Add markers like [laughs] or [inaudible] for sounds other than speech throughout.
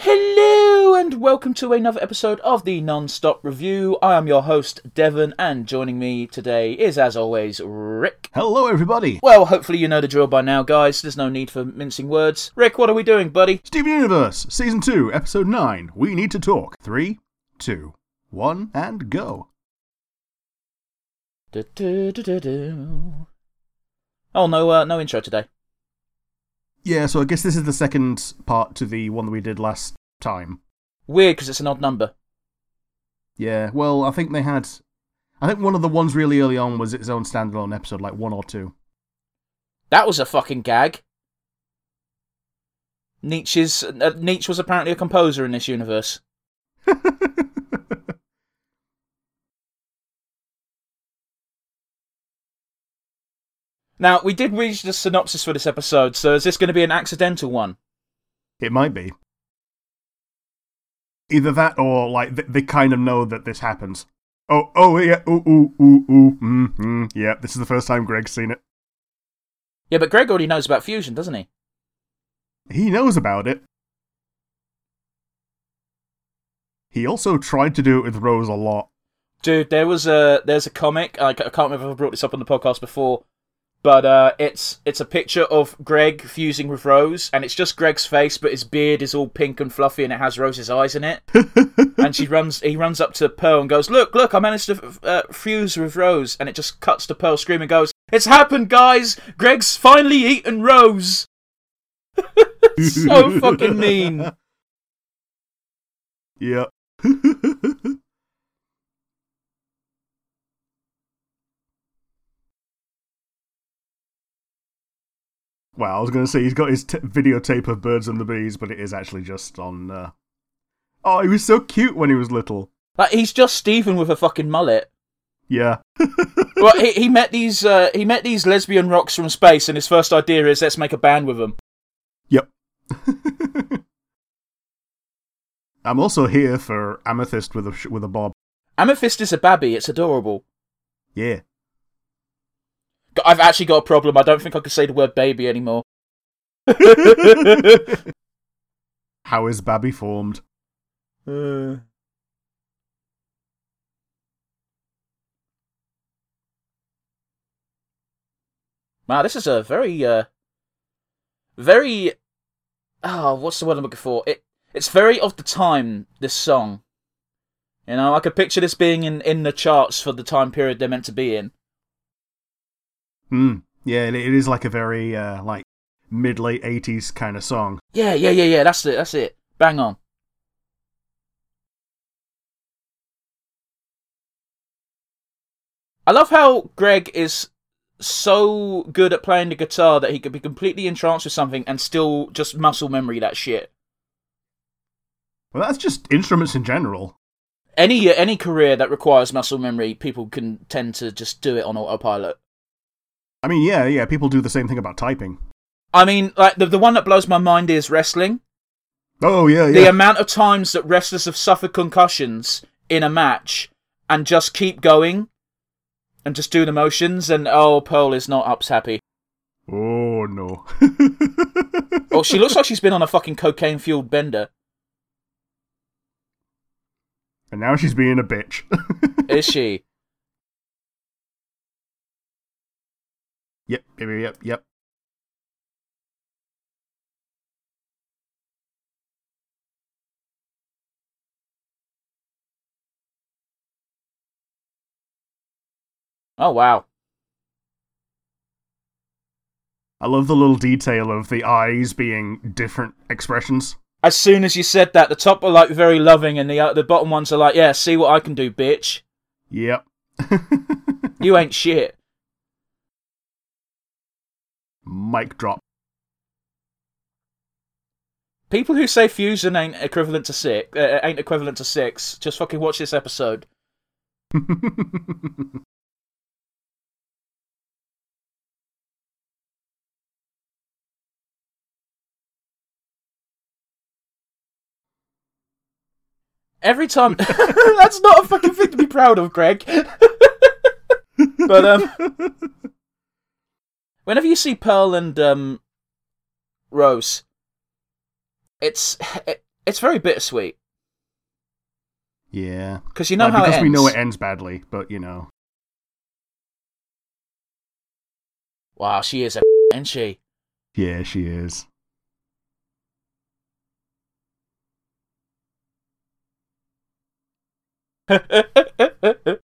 Hello and welcome to another episode of the Non-Stop Review. I am your host, Devon, and joining me today is, as always, Rick. Hello, everybody. Well, hopefully you know the drill by now, guys. There's no need for mincing words. Rick, what are we doing, buddy? Steven Universe, Season 2, Episode 9. We need to talk. Three, two, one, and go. Du-du-du-du-du. Oh, no, uh, no intro today. Yeah, so I guess this is the second part to the one that we did last time. Weird, because it's an odd number. Yeah, well, I think they had. I think one of the ones really early on was its own standalone episode, like one or two. That was a fucking gag. Nietzsche's uh, Nietzsche was apparently a composer in this universe. [laughs] Now, we did read the synopsis for this episode, so is this going to be an accidental one? it might be. Either that or, like, they, they kind of know that this happens. Oh, oh, yeah, ooh, ooh, ooh, ooh, mm, mm, yeah, this is the first time Greg's seen it. Yeah, but Greg already knows about fusion, doesn't he? He knows about it. He also tried to do it with Rose a lot. Dude, there was a there's a comic. I, I can't remember if I brought this up on the podcast before, but uh, it's it's a picture of Greg fusing with Rose, and it's just Greg's face, but his beard is all pink and fluffy, and it has Rose's eyes in it. [laughs] and she runs, he runs up to Pearl and goes, "Look, look, I managed to uh, fuse with Rose," and it just cuts to Pearl screaming, goes, "It's happened, guys! Greg's finally eaten Rose." [laughs] so fucking mean. [laughs] Yep. Well, I was going to say he's got his t- videotape of birds and the bees, but it is actually just on. Uh... Oh, he was so cute when he was little. Like he's just Steven with a fucking mullet. Yeah. [laughs] well, he, he met these uh, he met these lesbian rocks from space, and his first idea is let's make a band with them. Yep. [laughs] I'm also here for Amethyst with a sh- with a bob. Amethyst is a babby. It's adorable. Yeah. I've actually got a problem. I don't think I can say the word baby anymore. [laughs] How is Babby formed? Uh. Wow, this is a very, uh, very, oh, what's the word I'm looking for? It, it's very of the time. This song, you know, I could picture this being in in the charts for the time period they're meant to be in. Hmm. Yeah, it, is like a very uh, like mid late '80s kind of song. Yeah, yeah, yeah, yeah. That's it. That's it. Bang on. I love how Greg is so good at playing the guitar that he could be completely entranced with something and still just muscle memory that shit. Well, that's just instruments in general. Any any career that requires muscle memory, people can tend to just do it on autopilot. I mean, yeah, yeah. People do the same thing about typing. I mean, like the the one that blows my mind is wrestling. Oh yeah, yeah. The amount of times that wrestlers have suffered concussions in a match and just keep going and just do the motions, and oh, Pearl is not ups happy. Oh no. [laughs] Oh, she looks like she's been on a fucking cocaine fueled bender. and now she's being a bitch. Is she? [laughs] yep, yep, yep, yep. Oh wow. I love the little detail of the eyes being different expressions. As soon as you said that, the top are like very loving, and the uh, the bottom ones are like, "Yeah, see what I can do, bitch. Yep. [laughs] You ain't shit." Mic drop. People who say fusion ain't equivalent to six, uh, ain't equivalent to six, just fucking watch this episode. [laughs] Every time, [laughs] that's not a fucking thing to be proud of, Greg. [laughs] but um, whenever you see Pearl and um, Rose, it's it, it's very bittersweet Yeah. because you know Like, how because we know it ends badly, but you know. Wow, she is a [laughs] isn't she? Yeah, she is. [laughs]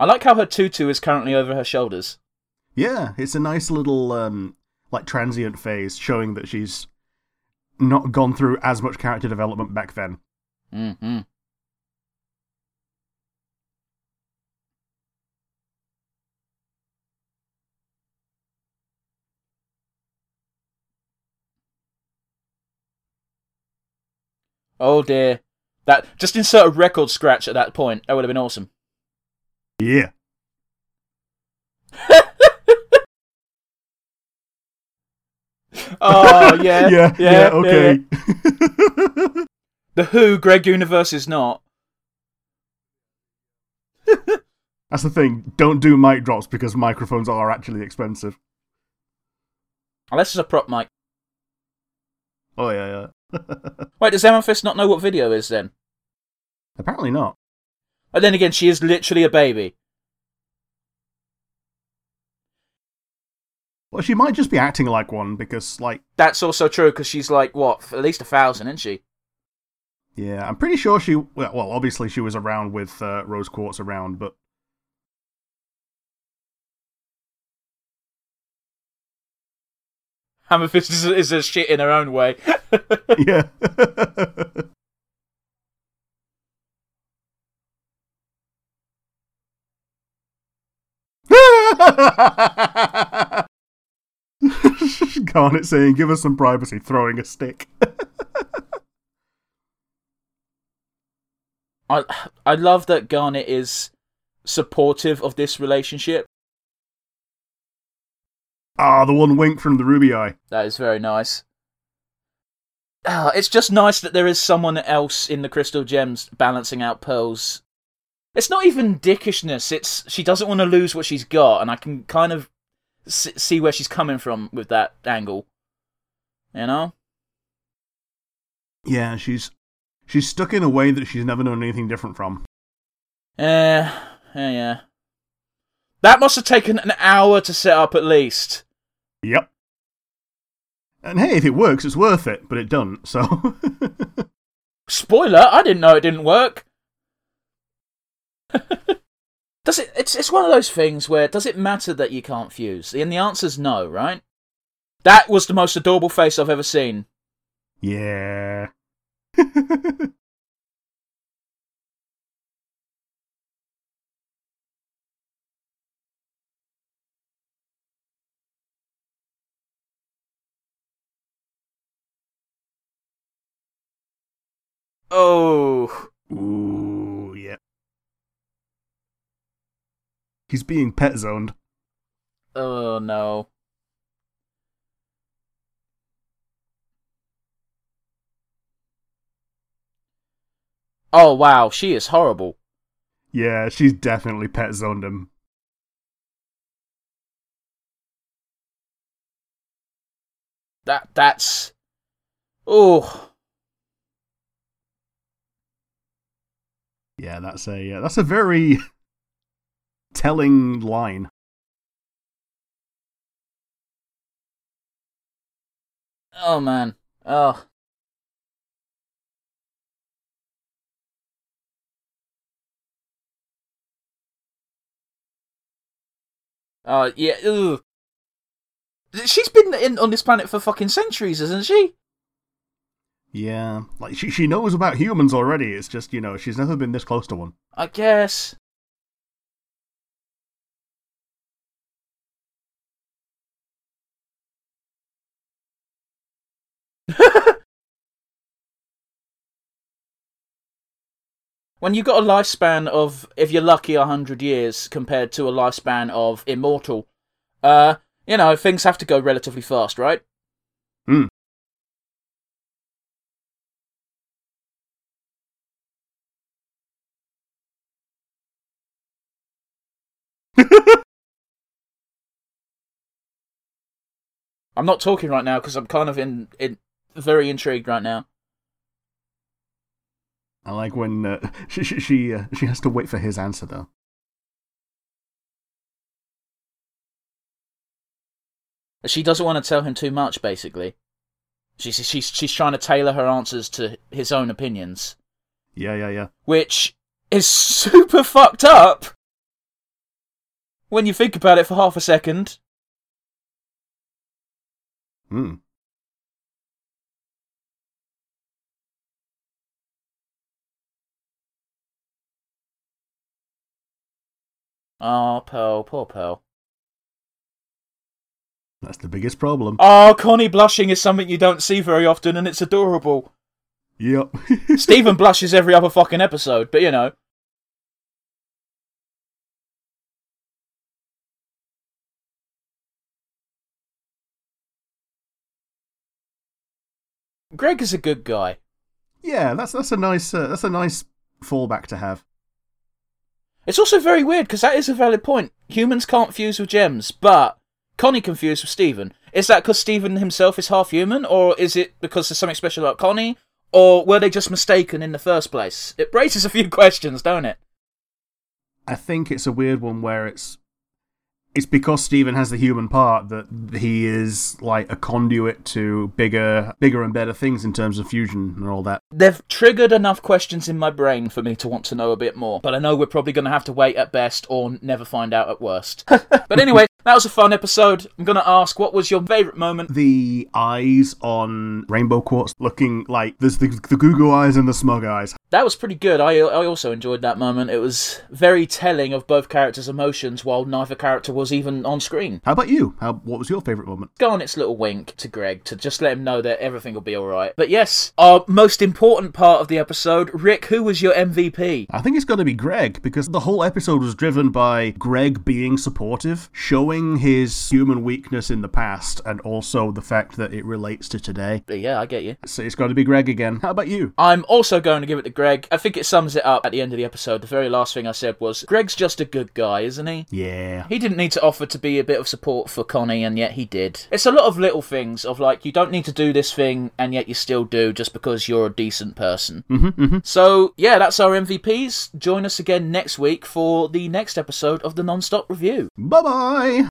I like how her tutu is currently over her shoulders. Yeah, it's a nice little um like transient phase showing that she's not gone through as much character development back then. hmm Oh dear. That just insert a record scratch at that point. That would have been awesome. Yeah. Oh [laughs] yeah, yeah, yeah, okay. [laughs] The Who Greg Universe is not. That's the thing. Don't do mic drops because microphones are actually expensive. Unless it's a prop mic. Oh yeah, yeah. [laughs] Wait, does Amethyst not know what video is then? Apparently not. But then again, she is literally a baby. Well, she might just be acting like one because, like, That's also true because she's like what, at least a thousand, isn't she? yeah, I'm pretty sure she. Well, well obviously she was around with uh, Rose Quartz around, but Hammerfist is, is a shit in her own way. [laughs] yeah. [laughs] [laughs] Garnet saying, "Give us some privacy," throwing a stick. [laughs] I I love that Garnet is supportive of this relationship. Ah, the one wink from the ruby eye. That is very nice. Ah, it's just nice that there is someone else in the Crystal Gems balancing out Pearl's. It's not even dickishness. It's she doesn't want to lose what she's got, and I can kind of see where she's coming from with that angle. You know? Yeah, she's she's stuck in a way that she's never known anything different from. Eh, yeah, yeah. That must have taken an hour to set up at least. Yep. And hey, if it works, it's worth it, but it doesn't. So [laughs] Spoiler, I didn't know it didn't work. [laughs] does it it's it's one of those things where does it matter that you can't fuse? And the answer's no, right? That was the most adorable face I've ever seen. yeah. [laughs] Oh, Ooh, yeah. He's being pet zoned. oh no. Oh wow, she is horrible. Yeah, she's definitely pet zoned him. That that's oh Yeah, that's a yeah, that's a very [laughs] telling line. oh man. Oh. Oh yeah. Ugh. She's been in on this planet for fucking centuries, isn't she? Yeah, like she she knows about humans already. It's just you know she's never been this close to one. I guess. [laughs] when you've got a lifespan of, if you're lucky, a hundred years compared to a lifespan of immortal, uh, you know things have to go relatively fast, right? Hmm. [laughs] I'm not talking right now because I'm kind of in, in very intrigued right now. I like when uh, [laughs] she she she, uh, she has to wait for his answer though. She doesn't want to tell him too much, basically. She's she's she's trying to tailor her answers to his own opinions, Yeah, yeah, yeah. which is [laughs] super fucked up when you think about it for half a second. Hmm. Oh, Pearl, poor Pearl. That's the biggest problem. Oh, Connie blushing is something you don't see very often, and it's adorable. Yep. [laughs] Steven blushes every other fucking episode, but you know. Greg is a good guy. yeah, that's that's a nice uh, that's a nice fallback to have. It's also very weird because that is a valid point. Humans can't fuse with gems, but Connie can fuse with Steven. Is that because Steven himself is half human, or is it because there's something special about Connie, or were they just mistaken in the first place? It raises a few [laughs] questions, don't it? I think it's a weird one where it's it's because Steven has the human part that he is like a conduit to bigger bigger and better things in terms of fusion and all that. They've triggered enough questions in my brain for me to want to know a bit more, but I know we're probably going to have to wait at best or never find out at worst. [laughs] but anyway, that was a fun episode. I'm going to ask, what was your favourite moment? The eyes on Rainbow Quartz looking like there's the the Google eyes and the smug eyes. That was pretty good. I I also enjoyed that moment. It was very telling of both characters' emotions while neither character was even on screen. How about you? How what was your favourite moment? Garnet's little wink to Greg to just let him know that everything will be alright. But yes, our most important part of the episode, Rick, who was your MVP? I think it's got to be Greg because the whole episode was driven by Greg being supportive, showing his human weakness in the past, and also the fact that it relates to today. But yeah, I get you. So it's got to be Greg again. How about you? I'm also going to give it to Greg. I think it sums it up at the end of the episode. The very last thing I said was Greg's just a good guy, isn't he? Yeah. He didn't need to offer to be a bit of support for Connie, and yet he did. It's a lot of little things of like, you don't need to do this thing, and yet you still do just because you're a decent person. Mm-hmm, mm-hmm. So, yeah, that's our MVPs. Join us again next week for the next episode of the Non Stop Review. Bye bye.